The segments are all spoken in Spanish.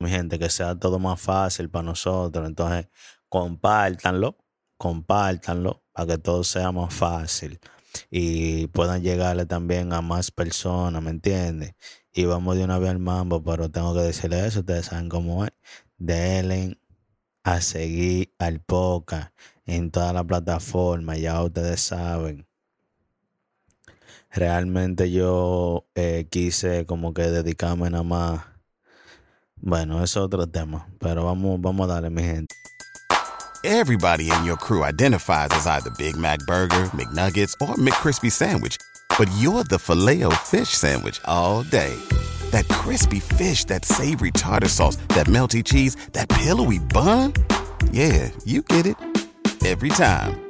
Mi gente, que sea todo más fácil para nosotros. Entonces, compártanlo, compártanlo para que todo sea más fácil y puedan llegarle también a más personas, ¿me entiendes? Y vamos de una vez al mambo, pero tengo que decirle eso, ustedes saben cómo es. Denle a seguir al podcast en toda la plataforma, ya ustedes saben. Realmente yo eh, quise como que dedicarme nada más Bueno, es otro tema, pero vamos, vamos a darle, mi gente. Everybody in your crew identifies as either Big Mac Burger, McNuggets, or McCrispy Sandwich. But you're the filet fish Sandwich all day. That crispy fish, that savory tartar sauce, that melty cheese, that pillowy bun. Yeah, you get it. Every time.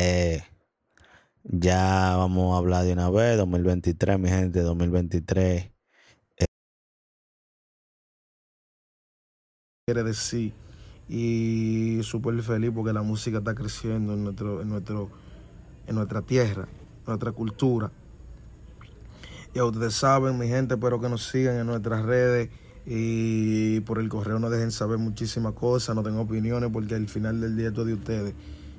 Eh, ya vamos a hablar de una vez, 2023, mi gente, 2023. quiere decir y súper feliz porque la música está creciendo en nuestro en nuestro en nuestra tierra nuestra cultura ya ustedes saben mi gente espero que nos sigan en nuestras redes y por el correo no dejen saber muchísimas cosas no tengo opiniones porque al final del día es todo de ustedes